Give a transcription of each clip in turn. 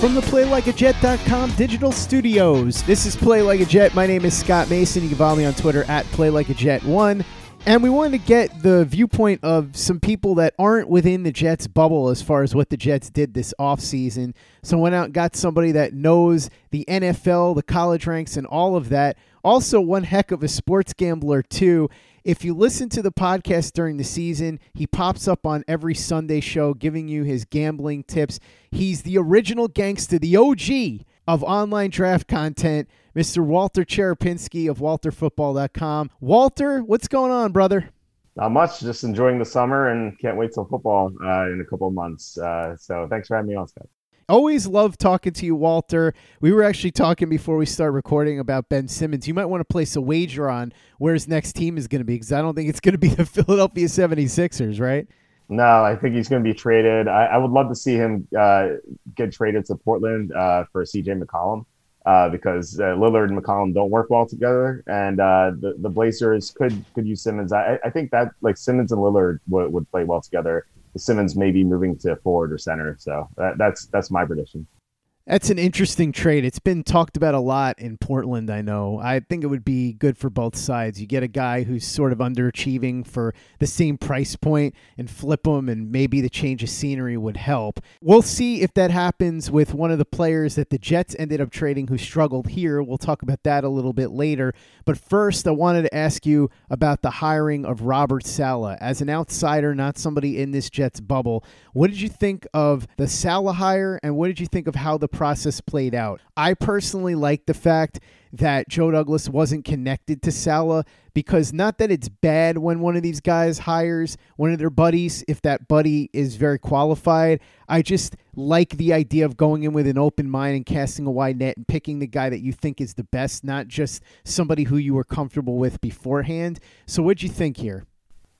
From the PlayLikeAJet.com digital studios, this is Play Like a Jet. My name is Scott Mason. You can follow me on Twitter at PlayLikeAJet1. And we wanted to get the viewpoint of some people that aren't within the Jets bubble as far as what the Jets did this offseason. So went out and got somebody that knows the NFL, the college ranks, and all of that. Also, one heck of a sports gambler, too. If you listen to the podcast during the season, he pops up on every Sunday show giving you his gambling tips. He's the original gangster, the OG of online draft content, Mr. Walter Cherepinsky of WalterFootball.com. Walter, what's going on, brother? Not much. Just enjoying the summer and can't wait till football uh, in a couple months. Uh, so thanks for having me on, Scott. Always love talking to you, Walter. We were actually talking before we start recording about Ben Simmons. You might want to place a wager on where his next team is going to be because I don't think it's going to be the Philadelphia 76ers, right? No, I think he's going to be traded. I, I would love to see him uh, get traded to Portland uh, for CJ McCollum uh, because uh, Lillard and McCollum don't work well together, and uh, the the Blazers could could use Simmons. I, I think that like Simmons and Lillard would, would play well together. Simmons may be moving to forward or center, so that, that's that's my prediction. That's an interesting trade. It's been talked about a lot in Portland, I know. I think it would be good for both sides. You get a guy who's sort of underachieving for the same price point and flip him, and maybe the change of scenery would help. We'll see if that happens with one of the players that the Jets ended up trading who struggled here. We'll talk about that a little bit later. But first, I wanted to ask you about the hiring of Robert Saleh. As an outsider, not somebody in this Jets bubble, what did you think of the Saleh hire, and what did you think of how the process played out. I personally like the fact that Joe Douglas wasn't connected to Saleh because not that it's bad when one of these guys hires one of their buddies if that buddy is very qualified. I just like the idea of going in with an open mind and casting a wide net and picking the guy that you think is the best, not just somebody who you were comfortable with beforehand. So what'd you think here?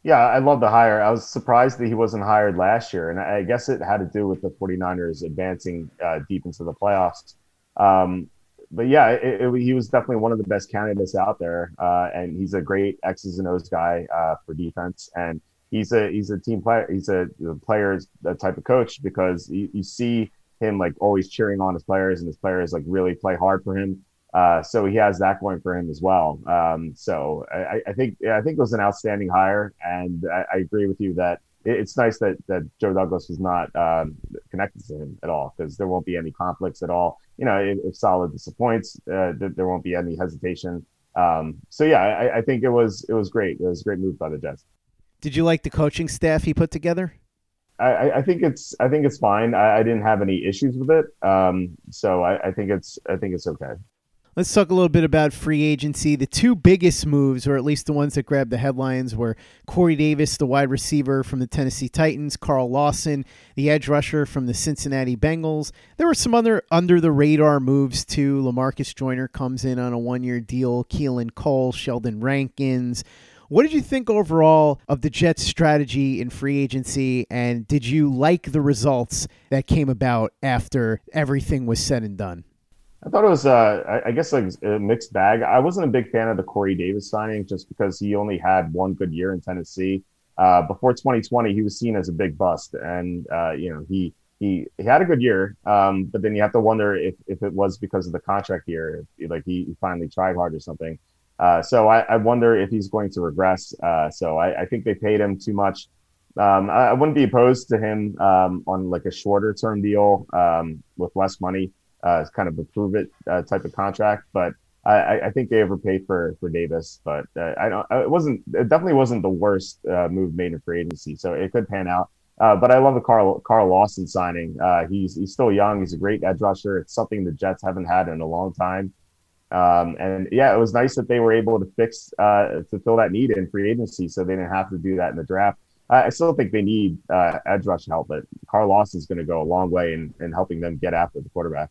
Yeah, I love the hire. I was surprised that he wasn't hired last year, and I guess it had to do with the 49ers advancing uh, deep into the playoffs. Um, but yeah, it, it, he was definitely one of the best candidates out there, uh, and he's a great X's and O's guy uh, for defense, and he's a he's a team player. He's a, a player's type of coach because you, you see him like always cheering on his players, and his players like really play hard for him. Uh, so he has that going for him as well. Um, so I, I think I think it was an outstanding hire, and I, I agree with you that it's nice that that Joe Douglas was not um, connected to him at all because there won't be any conflicts at all. You know, if, if Saleh disappoints, uh, there won't be any hesitation. Um, so yeah, I, I, think it was it was great. It was a great move by the Jets. Did you like the coaching staff he put together? I, I think it's I think it's fine. I, I, didn't have any issues with it, um, so I, think it's I think it's okay. Let's talk a little bit about free agency. The two biggest moves, or at least the ones that grabbed the headlines, were Corey Davis, the wide receiver from the Tennessee Titans, Carl Lawson, the edge rusher from the Cincinnati Bengals. There were some other under the radar moves too. Lamarcus Joyner comes in on a one year deal, Keelan Cole, Sheldon Rankins. What did you think overall of the Jets' strategy in free agency, and did you like the results that came about after everything was said and done? I thought it was, uh, I guess, like a mixed bag. I wasn't a big fan of the Corey Davis signing just because he only had one good year in Tennessee. Uh, before 2020, he was seen as a big bust, and uh, you know he he he had a good year, um, but then you have to wonder if if it was because of the contract year, if, like he, he finally tried hard or something. Uh, so I, I, wonder if he's going to regress. Uh, so I, I, think they paid him too much. Um, I, I, wouldn't be opposed to him um, on like a shorter term deal um, with less money uh, kind of a prove it uh, type of contract. But I, I, think they overpaid for for Davis. But uh, I don't. It wasn't. It definitely wasn't the worst uh, move made in free agency. So it could pan out. Uh, but I love the Carl Carl Lawson signing. Uh, he's he's still young. He's a great edge rusher. It's something the Jets haven't had in a long time. Um, and yeah, it was nice that they were able to fix to fill that need in free agency, so they didn't have to do that in the draft. I still think they need uh, edge rush help, but Carl Lawson is going to go a long way in, in helping them get after the quarterback.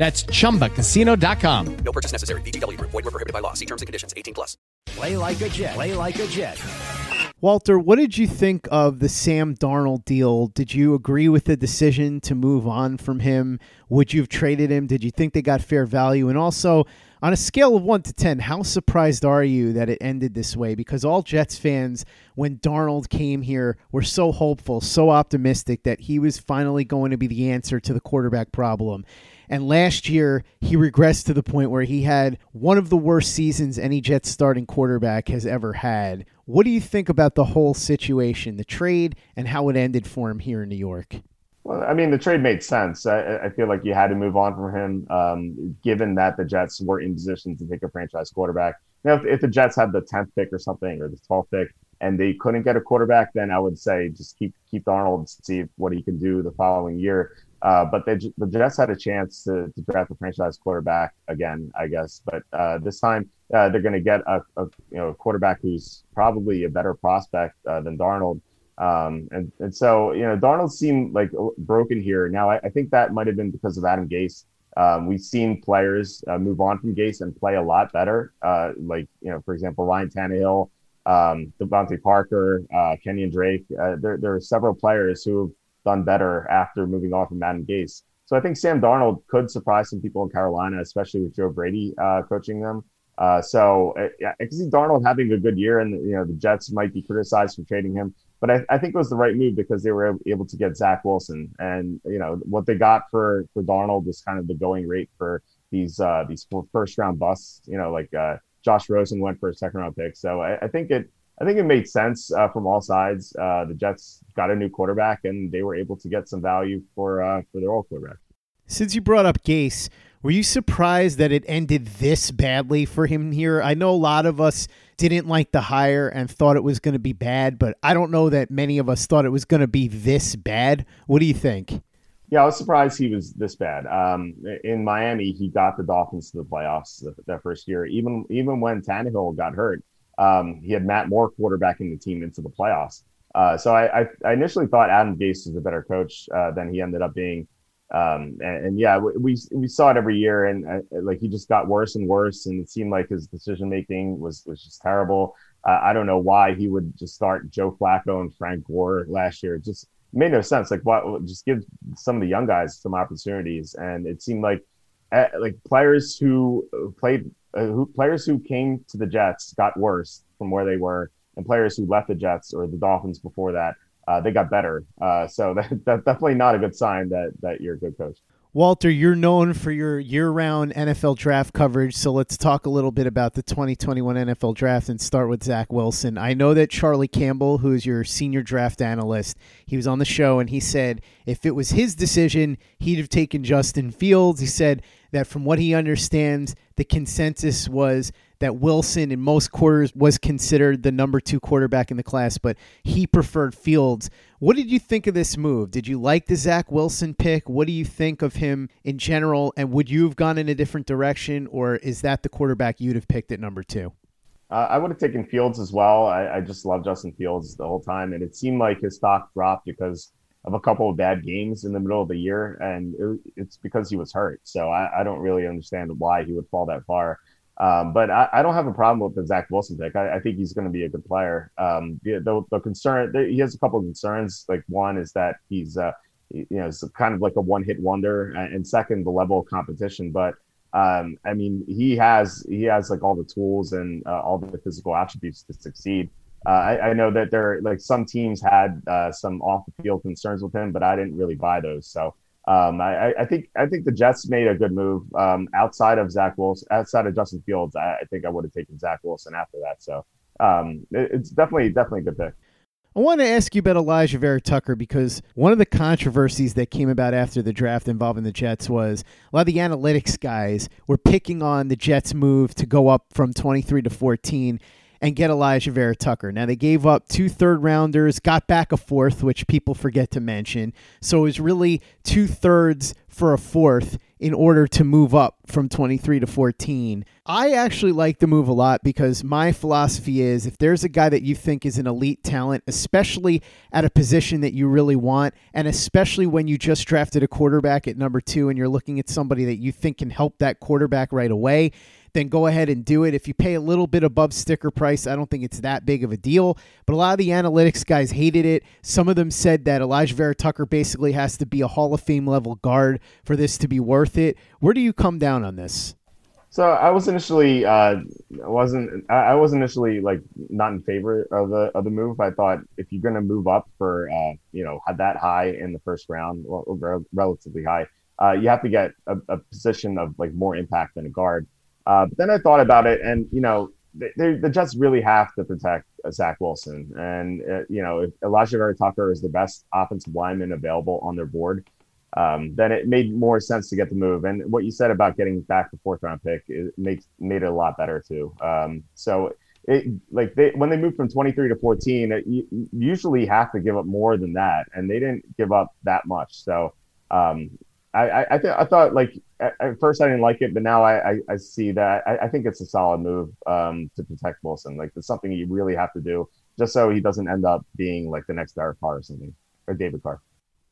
That's ChumbaCasino.com. No purchase necessary. VGW. Void were prohibited by law. See terms and conditions. 18 plus. Play like a Jet. Play like a Jet. Walter, what did you think of the Sam Darnold deal? Did you agree with the decision to move on from him? Would you have traded him? Did you think they got fair value? And also, on a scale of 1 to 10, how surprised are you that it ended this way? Because all Jets fans, when Darnold came here, were so hopeful, so optimistic that he was finally going to be the answer to the quarterback problem. And last year, he regressed to the point where he had one of the worst seasons any Jets starting quarterback has ever had. What do you think about the whole situation, the trade, and how it ended for him here in New York? Well, I mean, the trade made sense. I, I feel like you had to move on from him, um, given that the Jets were in position to take a franchise quarterback. Now, if, if the Jets had the tenth pick or something, or the twelfth pick, and they couldn't get a quarterback, then I would say just keep keep Darnold, see what he can do the following year. Uh, but they, the Jets had a chance to, to draft a franchise quarterback again, I guess. But uh, this time uh, they're going to get a, a, you know quarterback who's probably a better prospect uh, than Darnold. Um, and and so you know Darnold seemed like broken here. Now I, I think that might have been because of Adam Gase. Um, we've seen players uh, move on from Gase and play a lot better. Uh, like you know, for example, Ryan Tannehill, um, DeVante Parker, Kenyan Drake. there there are several players who have done better after moving on from Adam Gase. So I think Sam Darnold could surprise some people in Carolina, especially with Joe Brady uh, coaching them. Uh, so I, I, can see Darnold having a good year, and you know the Jets might be criticized for trading him, but I, I, think it was the right move because they were able to get Zach Wilson, and you know what they got for for Darnold was kind of the going rate for these uh, these first round busts. You know, like uh, Josh Rosen went for a second round pick, so I, I think it I think it made sense uh, from all sides. Uh, the Jets got a new quarterback, and they were able to get some value for uh, for their old quarterback. Since you brought up Gase, were you surprised that it ended this badly for him here? I know a lot of us didn't like the hire and thought it was going to be bad, but I don't know that many of us thought it was going to be this bad. What do you think? Yeah, I was surprised he was this bad. Um, in Miami, he got the Dolphins to the playoffs that first year. Even even when Tannehill got hurt, um, he had Matt Moore quarterbacking the team into the playoffs. Uh, so I, I, I, initially thought Adam Gase was a better coach uh, than he ended up being. Um, and, and, yeah, we we saw it every year, and uh, like he just got worse and worse, and it seemed like his decision making was was just terrible. Uh, I don't know why he would just start Joe Flacco and Frank Gore last year. It just made no sense. Like, what? Just give some of the young guys some opportunities, and it seemed like uh, like players who played uh, who players who came to the Jets got worse from where they were, and players who left the Jets or the Dolphins before that, uh, they got better. Uh, so that, that's definitely not a good sign that that you're a good coach. Walter, you're known for your year-round NFL draft coverage, so let's talk a little bit about the 2021 NFL draft and start with Zach Wilson. I know that Charlie Campbell, who is your senior draft analyst, he was on the show and he said if it was his decision, he'd have taken Justin Fields. He said that from what he understands, the consensus was that Wilson in most quarters was considered the number two quarterback in the class, but he preferred Fields. What did you think of this move? Did you like the Zach Wilson pick? What do you think of him in general? And would you have gone in a different direction, or is that the quarterback you'd have picked at number two? Uh, I would have taken Fields as well. I, I just love Justin Fields the whole time, and it seemed like his stock dropped because of a couple of bad games in the middle of the year, and it, it's because he was hurt. So I, I, don't really understand why he would fall that far. Um, but I, I, don't have a problem with the Zach Wilson pick. I, I think he's going to be a good player. Um, the, the, the, concern, he has a couple of concerns. Like one is that he's, uh, you know, it's kind of like a one hit wonder, and second, the level of competition. But um, I mean, he has he has like all the tools and uh, all the physical attributes to succeed. Uh, I, I, know that there like some teams had uh, some off the field concerns with him, but I didn't really buy those. So um, I, I, think I think the Jets made a good move um, outside of Zach Wilson, outside of Justin Fields. I, I, think I would have taken Zach Wilson after that. So um, it, it's definitely definitely a good pick. I want to ask you about Alijah Vera Tucker because one of the controversies that came about after the draft involving the Jets was a lot of the analytics guys were picking on the Jets' move to go up from 23 to 14 and get Alijah Vera Tucker. Now, they gave up two third rounders, got back a fourth, which people forget to mention. So it was really two thirds for a fourth in order to move up from 23 to 14. I actually like the move a lot because my philosophy is if there's a guy that you think is an elite talent, especially at a position that you really want, and especially when you just drafted a quarterback at number two and you're looking at somebody that you think can help that quarterback right away, then go ahead and do it. If you pay a little bit above sticker price, I don't think it's that big of a deal. But a lot of the analytics guys hated it. Some of them said that Alijah Vera Tucker basically has to be a Hall of Fame level guard for this to be worth it. Where do you come down on this? So I was initially uh, wasn't I was initially like not in favor of the of the move. I thought if you're going to move up for uh, you know had that high in the first round, well, relatively high, uh, you have to get a, a, position of like more impact than a guard. Uh, but then I thought about it, and you know, they, the Jets really have to protect uh, Zach Wilson, and uh, you know, if Alijah Vera Tucker is the best offensive lineman available on their board, um, then it made more sense to get the move. And what you said about getting back the fourth round pick it makes made it a lot better too. Um, so. It, like they when they moved from 23 to 14 it, you usually have to give up more than that and they didn't give up that much so Um, I I, th- I thought like at, at, first I didn't like it, but now I I, I see that I, I, think it's a solid move um, to protect Wilson. Like it's something you really have to do just so he doesn't end up being like the next Derek Carr or something or David Carr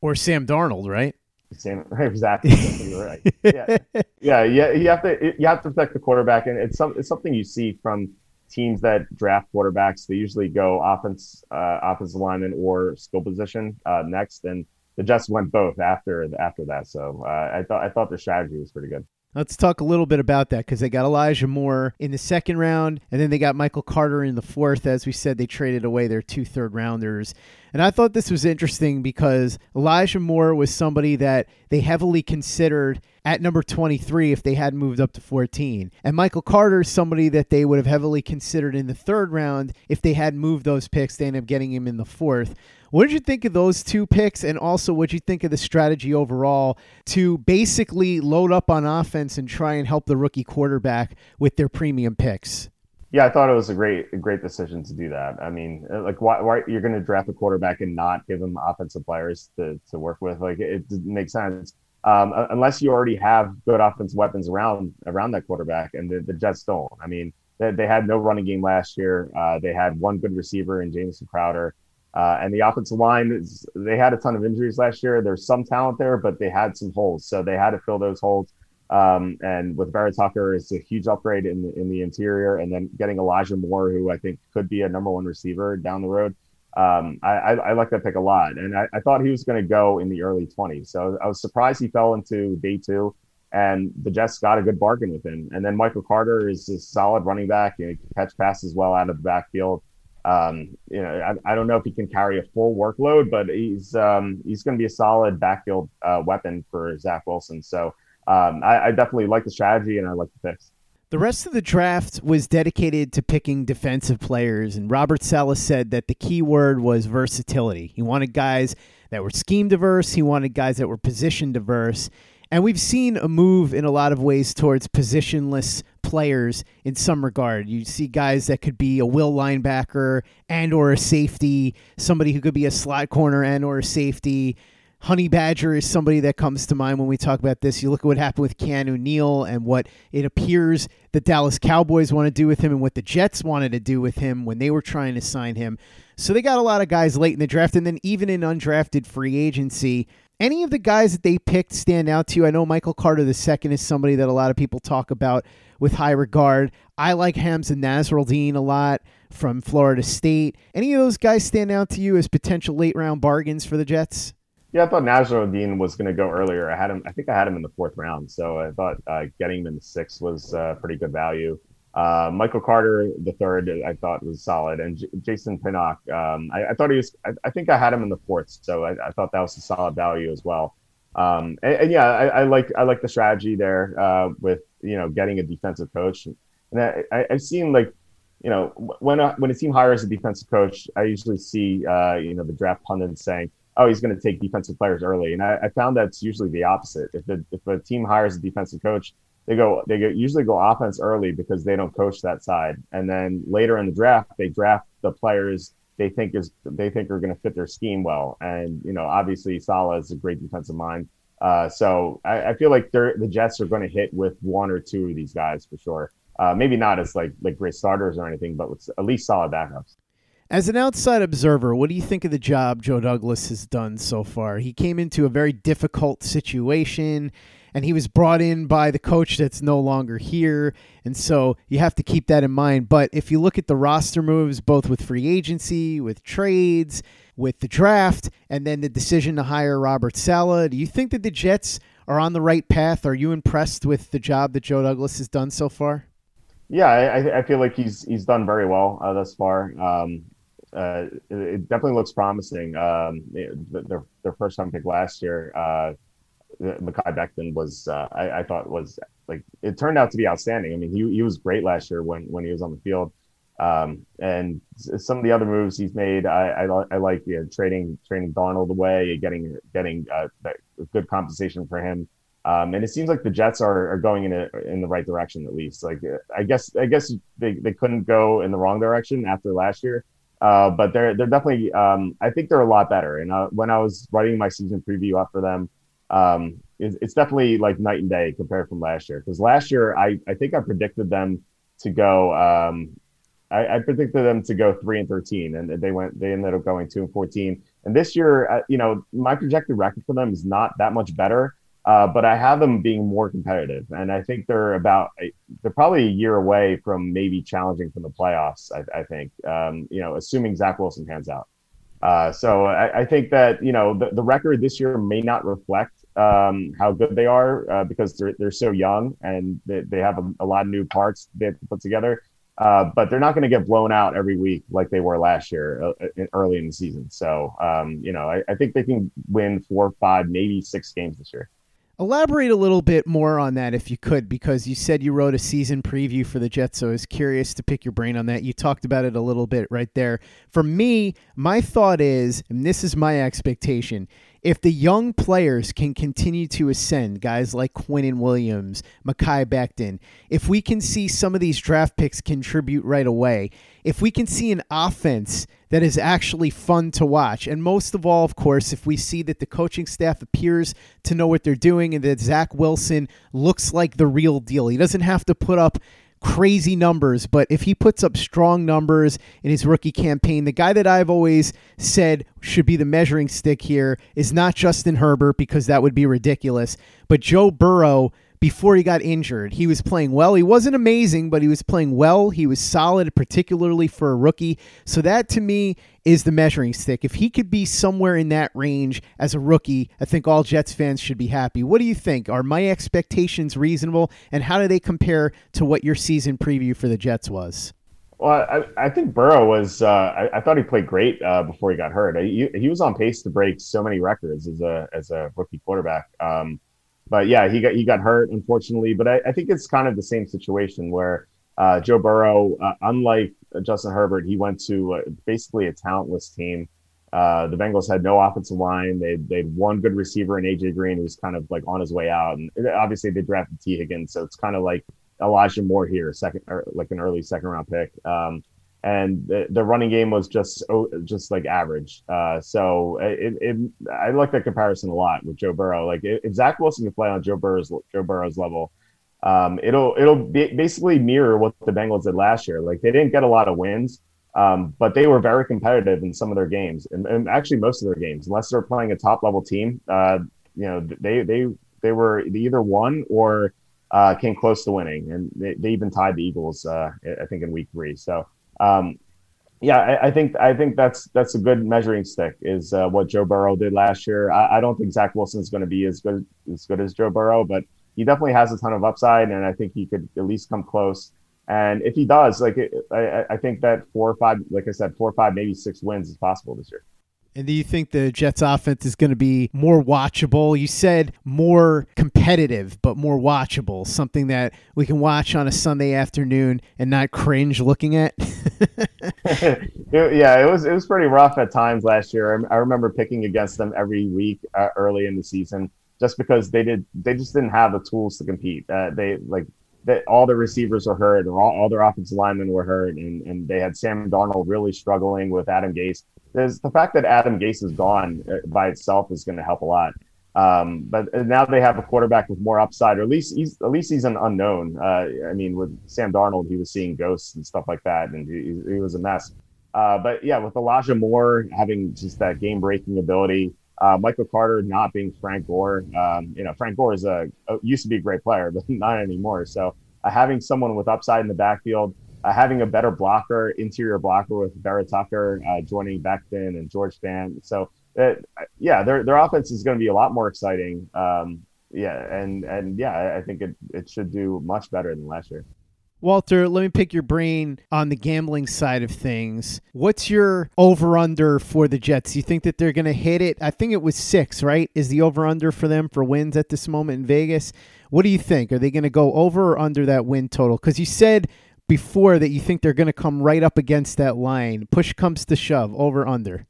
or Sam Darnold, right? Sam, exactly. right. Yeah, yeah, yeah. You have to you have to protect the quarterback, and it's some it's something you see from teams that draft quarterbacks. They usually go offense, uh, offensive lineman, or skill position uh, next, and the Jets went both after after that. So uh, I thought I thought the strategy was pretty good. Let's talk a little bit about that because they got Elijah Moore in the second round, and then they got Michael Carter in the fourth. As we said, they traded away their two third rounders. And I thought this was interesting because Elijah Moore was somebody that they heavily considered at number 23 if they hadn't moved up to 14. And Michael Carter is somebody that they would have heavily considered in the third round if they hadn't moved those picks. They ended up getting him in the fourth. What did you think of those two picks? And also, what did you think of the strategy overall to basically load up on offense and try and help the rookie quarterback with their premium picks? Yeah, I thought it was a great, great decision to do that. I mean, uh, like, why, why you're going to draft a quarterback and not give him offensive players to, to work with? Like, it, it makes sense um, unless you already have good offensive weapons around around that quarterback. And the, the Jets don't. I mean, they, they had no running game last year. Uh, they had one good receiver in Jamison Crowder. Uh, and the offensive line, is, they had a ton of injuries last year. There's some talent there, but they had some holes. So they had to fill those holes. Um, and with Vera Tucker, it's a huge upgrade in the, in the interior, and then getting Elijah Moore, who I think could be a number one receiver down the road. Um, I, I, I, like that pick a lot, and I, I thought he was going to go in the early 20s. So I was surprised he fell into day two, and the Jets got a good bargain with him. And then Michael Carter is a solid running back, you know, catch passes well out of the backfield. Um, you know, I, I, don't know if he can carry a full workload, but he's um, he's going to be a solid backfield uh, weapon for Zach Wilson. So um, I, I, definitely like the strategy and I like the picks. The rest of the draft was dedicated to picking defensive players, and Robert Saleh said that the key word was versatility. He wanted guys that were scheme diverse, he wanted guys that were position diverse. And we've seen a move in a lot of ways towards positionless players in some regard. You see guys that could be a will linebacker and or a safety, somebody who could be a slot corner and or a safety Honey Badger is somebody that comes to mind when we talk about this. You look at what happened with Keanu Neal and what it appears the Dallas Cowboys want to do with him and what the Jets wanted to do with him when they were trying to sign him. So they got a lot of guys late in the draft and then even in undrafted free agency. Any of the guys that they picked stand out to you? I know Michael Carter II is somebody that a lot of people talk about with high regard. I like Hamsah Nasirildeen a lot from Florida State. Any of those guys stand out to you as potential late round bargains for the Jets? Yeah, I thought Nasirildeen was going to go earlier. I had him. I think I had him in the fourth round, so I thought uh, getting him in the sixth was uh, pretty good value. Uh, Michael Carter, the third, I thought was solid, and J- Jason Pinnock. Um, I, I, thought he was. I, I, think I had him in the fourth, so I, I thought that was a solid value as well. Um, and, and, yeah, I, like I like the strategy there uh, with you know getting a defensive coach, and I, have seen like you know when a, when a team hires a defensive coach, I usually see uh, you know the draft pundits saying oh, he's going to take defensive players early. And I, I, found that's usually the opposite. If the if a team hires a defensive coach, they go they go, usually go offense early because they don't coach that side, and then later in the draft they draft the players they think is they think are going to fit their scheme well. And you know, obviously Saleh is a great defensive mind. Uh, so I, I, feel like the Jets are going to hit with one or two of these guys for sure. Uh, maybe not as like like great starters or anything, but with at least solid backups. As an outside observer, what do you think of the job Joe Douglas has done so far? He came into a very difficult situation and he was brought in by the coach that's no longer here. And so you have to keep that in mind. But if you look at the roster moves, both with free agency, with trades, with the draft, and then the decision to hire Robert Saleh, do you think that the Jets are on the right path? Are you impressed with the job that Joe Douglas has done so far? Yeah, I, I feel like he's he's done very well uh, thus far. Um, uh, it definitely looks promising. Um, their their first round pick last year, uh, Mekhi Becton was uh, I, I, thought was like it turned out to be outstanding. I mean, he he was great last year when when he was on the field. Um, and some of the other moves he's made, I I, I like you know, trading trading Darnold away, getting getting uh, good compensation for him. Um, and it seems like the Jets are, are going in a, in the right direction at least. Like I guess I guess they, they couldn't go in the wrong direction after last year. Uh, but they're they're definitely. Um, I think they're a lot better. And uh, when I was writing my season preview up for them, um, it's, it's definitely like night and day compared from last year. Because last year, I, I think I predicted them to go. Um, I, I, predicted them to go three and thirteen, and they went. They ended up going two and fourteen. And this year, uh, you know, my projected record for them is not that much better. Uh, but I have them being more competitive, and I think they're about they're probably a year away from maybe challenging from the playoffs. I, I think, um, you know, assuming Zach Wilson pans out. Uh, so I, I, think that you know the, the record this year may not reflect um, how good they are uh, because they're they're so young and they, they have a, a, lot of new parts they have to put together. Uh, but they're not going to get blown out every week like they were last year uh, early in the season. So um, you know I, I think they can win four, five, maybe six games this year. Elaborate a little bit more on that if you could, because you said you wrote a season preview for the Jets. So I was curious to pick your brain on that. You talked about it a little bit right there. For me, my thought is, and this is my expectation, if the young players can continue to ascend, guys like Quinnen Williams, Mekhi Becton, if we can see some of these draft picks contribute right away, if we can see an offense that is actually fun to watch, and most of all, of course, if we see that the coaching staff appears to know what they're doing and that Zach Wilson looks like the real deal, he doesn't have to put up crazy numbers, but if he puts up strong numbers in his rookie campaign, the guy that I've always said should be the measuring stick here is not Justin Herbert because that would be ridiculous, but Joe Burrow before he got injured. He was playing well. He wasn't amazing, but he was playing well. He was solid, particularly for a rookie. So that to me is the measuring stick. If he could be somewhere in that range as a rookie, I think all Jets fans should be happy. What do you think? Are my expectations reasonable? And how do they compare to what your season preview for the Jets was? Well, I, I think Burrow was. Uh, I, I, thought he played great uh, before he got hurt. He, he was on pace to break so many records as a as a rookie quarterback. Um, but yeah, he got he got hurt unfortunately. But I, I think it's kind of the same situation where uh, Joe Burrow, uh, unlike Justin Herbert, he went to uh, basically a talentless team. Uh, the Bengals had no offensive line. They they had one good receiver in AJ Green, who's kind of like on his way out, and obviously they drafted Tee Higgins, so it's kind of like Elijah Moore here, second or like an early second round pick. Um, and the, the, running game was just just like average. Uh, so it, it, I like that comparison a lot with Joe Burrow. Like if Zach Wilson can play on Joe Burrow's Joe Burrow's level, um, it'll it'll basically mirror what the Bengals did last year. Like they didn't get a lot of wins, um, but they were very competitive in some of their games, and, and actually most of their games, unless they're playing a top level team. Uh, you know, they they they were either won or uh, came close to winning, and they, they even tied the Eagles, uh, I think, in Week Three. So um, yeah, I, I, think I think that's that's a good measuring stick. Is uh, what Joe Burrow did last year. I, I don't think Zach Wilson is going to be as good as good as Joe Burrow, but he definitely has a ton of upside, and I think he could at least come close. And if he does, like I, I think that four or five, like I said, four or five, maybe six wins is possible this year. And do you think the Jets offense is going to be more watchable? You said more competitive, but more watchable, something that we can watch on a Sunday afternoon and not cringe looking at. yeah, it was it was pretty rough at times last year. I, remember picking against them every week uh, early in the season just because they did they just didn't have the tools to compete. Uh, they like that all the receivers were hurt, or all, all their offensive linemen were hurt, and, and they had Sam Darnold really struggling with Adam Gase there's the fact that Adam Gase is gone uh, by itself is going to help a lot. Um, but now they have a quarterback with more upside, or at least he's at least he's an unknown. Uh, I mean, with Sam Darnold, he was seeing ghosts and stuff like that, and he, he was a mess. Uh, but yeah, with Elijah Moore having just that game breaking ability, uh, Michael Carter not being Frank Gore. Um, you know, Frank Gore is a, a, used to be a great player, but not anymore. So uh, having someone with upside in the backfield, uh, having a better blocker, interior blocker with Vera Tucker uh, joining Becton and George Fant. So, uh, yeah, their their offense is going to be a lot more exciting. Um, yeah, and and yeah, I think it it should do much better than last year. Walter, let me pick your brain on the gambling side of things. What's your over under for the Jets? You think that they're going to hit it? I think it was six, right? Is the over under for them for wins at this moment in Vegas? What do you think? Are they going to go over or under that win total? Because you said before that you think they're going to come right up against that line. Push comes to shove, over under.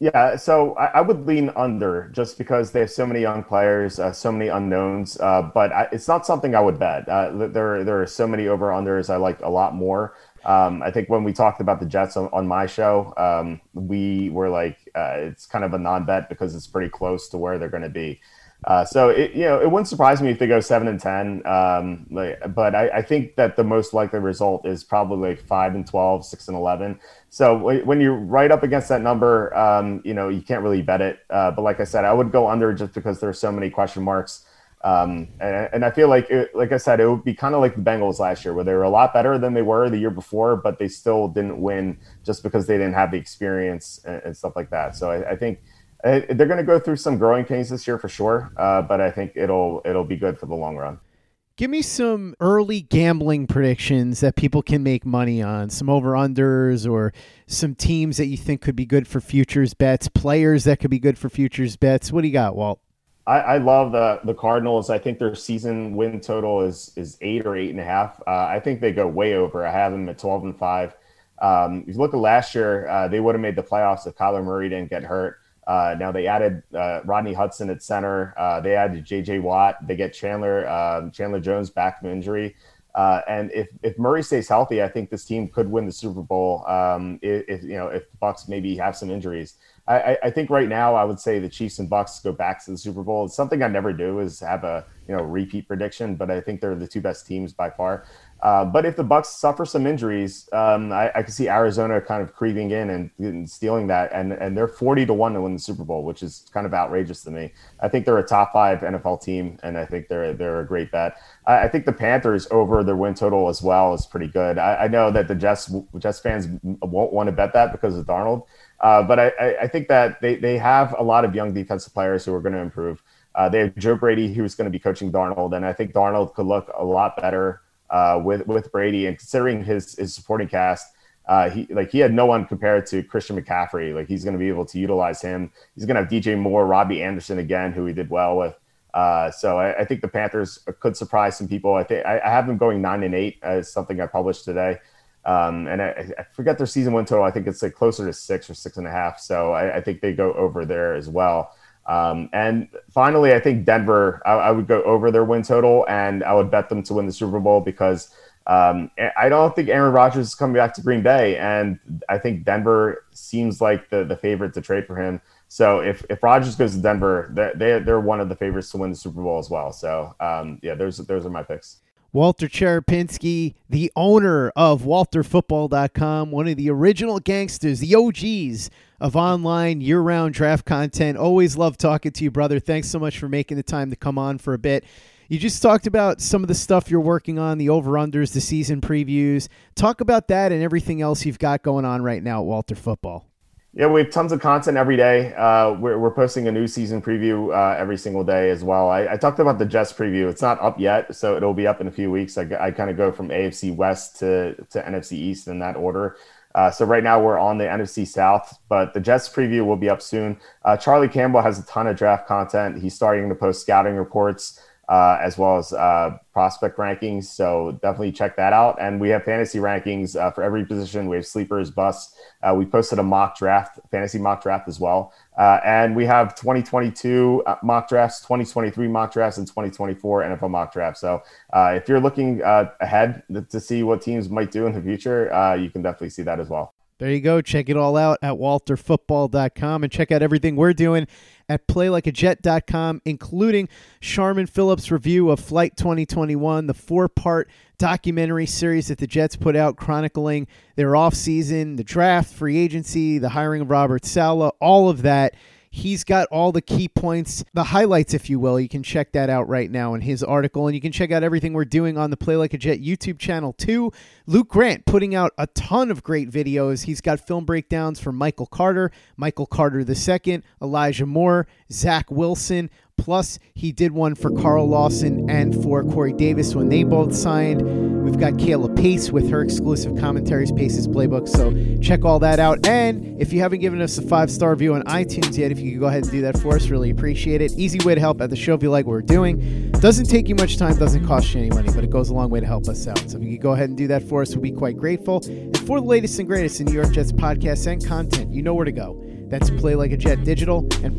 Yeah, so I, I would lean under just because they have so many young players, uh, so many unknowns. Uh, but I, it's not something I would bet. Uh, there, there are so many over unders I like a lot more. Um, I think when we talked about the Jets on, on my show, um, we were like, uh, it's kind of a non bet because it's pretty close to where they're going to be. Uh, so it you know it wouldn't surprise me if they go seven and ten. Um, like, but I, I, think that the most likely result is probably like five and 12, 6 and eleven. So when you're right up against that number, um, you know you can't really bet it. Uh, but like I said, I would go under just because there are so many question marks. Um, and, and, I feel like, it, like I said, it would be kind of like the Bengals last year, where they were a lot better than they were the year before, but they still didn't win just because they didn't have the experience and, and stuff like that. So I, I think they're going to go through some growing pains this year for sure, uh, but I think it'll it'll be good for the long run. Give me some early gambling predictions that people can make money on, some over unders or some teams that you think could be good for futures bets, players that could be good for futures bets. What do you got, Walt? I, I love the the Cardinals. I think their season win total is is eight or eight and a half. Uh, I think they go way over. I have them at twelve and five. Um, if you look at last year, uh, they would have made the playoffs if Kyler Murray didn't get hurt. Uh, now they added uh, Rodney Hudson at center. Uh, they added J.J. Watt. They get Chandler um, Chandler Jones back from injury. Uh, and if, if Murray stays healthy, I think this team could win the Super Bowl. Um, if, if, you know if the Bucs maybe have some injuries, I, I, think right now I would say the Chiefs and Bucs go back to the Super Bowl. It's something I never do is have a you know repeat prediction, but I think they're the two best teams by far. Uh, but if the Bucs suffer some injuries, um, I, I can see Arizona kind of creeping in and, and, stealing that, and and they're forty to one to win the Super Bowl, which is kind of outrageous to me. I think they're a top five NFL team, and I think they're they're a great bet. I, I think the Panthers over their win total as well is pretty good. I, I, know that the Jets Jets fans won't want to bet that because of Darnold, uh, but I, I think that they they have a lot of young defensive players who are going to improve. Uh, they have Joe Brady, who's going to be coaching Darnold, and I think Darnold could look a lot better uh, with with Brady, and considering his his supporting cast, uh, he like he had no one compared to Christian McCaffrey. Like he's going to be able to utilize him. He's going to have DJ Moore, Robbie Anderson again, who he did well with. Uh, so I, I, think the Panthers could surprise some people. I think I, I, have them going nine and eight as something I published today. Um, and I, I, forget their season win total. I think it's like closer to six or six and a half. So I, I think they go over there as well. Um, and finally, I think Denver, I, I, would go over their win total and I would bet them to win the Super Bowl because um, I don't think Aaron Rodgers is coming back to Green Bay. And I think Denver seems like the, the favorite to trade for him. So if, if Rodgers goes to Denver, they, they're one of the favorites to win the Super Bowl as well. So um, yeah, those, those are my picks. Walter Cherepinsky, the owner of WalterFootball.com, one of the original gangsters, the OGs of online year round draft content. Always love talking to you, brother. Thanks so much for making the time to come on for a bit. You just talked about some of the stuff you're working on, the over unders, the season previews. Talk about that and everything else you've got going on right now at Walter Football. Yeah, we have tons of content every day. Uh, we're, we're posting a new season preview uh, every single day as well. I, I, talked about the Jets preview. It's not up yet, so it'll be up in a few weeks. I, I kind of go from AFC West to, to NFC East in that order. Uh, so right now we're on the NFC South, but the Jets preview will be up soon. Uh, Charlie Campbell has a ton of draft content. He's starting to post scouting reports uh, as well as uh, prospect rankings. So definitely check that out. And we have fantasy rankings uh, for every position. We have sleepers, busts. Uh, we posted a mock draft, fantasy mock draft as well. Uh, and we have 2022 uh, mock drafts, 2023 mock drafts, and 2024 NFL mock drafts. So if you're looking ahead to see what teams might do in the future, you can definitely see that as well. There you go. Check it all out at walterfootball.com and check out everything we're doing at playlikeajet.com, including Sharman Phillips' review of Flight 2021, the four part documentary series that the Jets put out chronicling their offseason, the draft, free agency, the hiring of Robert Saleh, all of that. He's got all the key points, the highlights, if you will. You can check that out right now in his article. And you can check out everything we're doing on the Play Like a Jet YouTube channel, too. Luke Grant putting out a ton of great videos. He's got film breakdowns for Michael Carter, Michael Carter II, Elijah Moore, Zach Wilson, Plus, he did one for Carl Lawson and for Corey Davis when they both signed. We've got Kayla Pace with her exclusive commentaries, Pace's Playbook. So check all that out. And if you haven't given us a five star review on iTunes yet, if you could go ahead and do that for us, really appreciate it. Easy way to help at the show if you like what we're doing. Doesn't take you much time, doesn't cost you any money, but it goes a long way to help us out. So if you could go ahead and do that for us, we'll be quite grateful. And for the latest and greatest in New York Jets podcasts and content, you know where to go. That's Play Like a Jet Digital and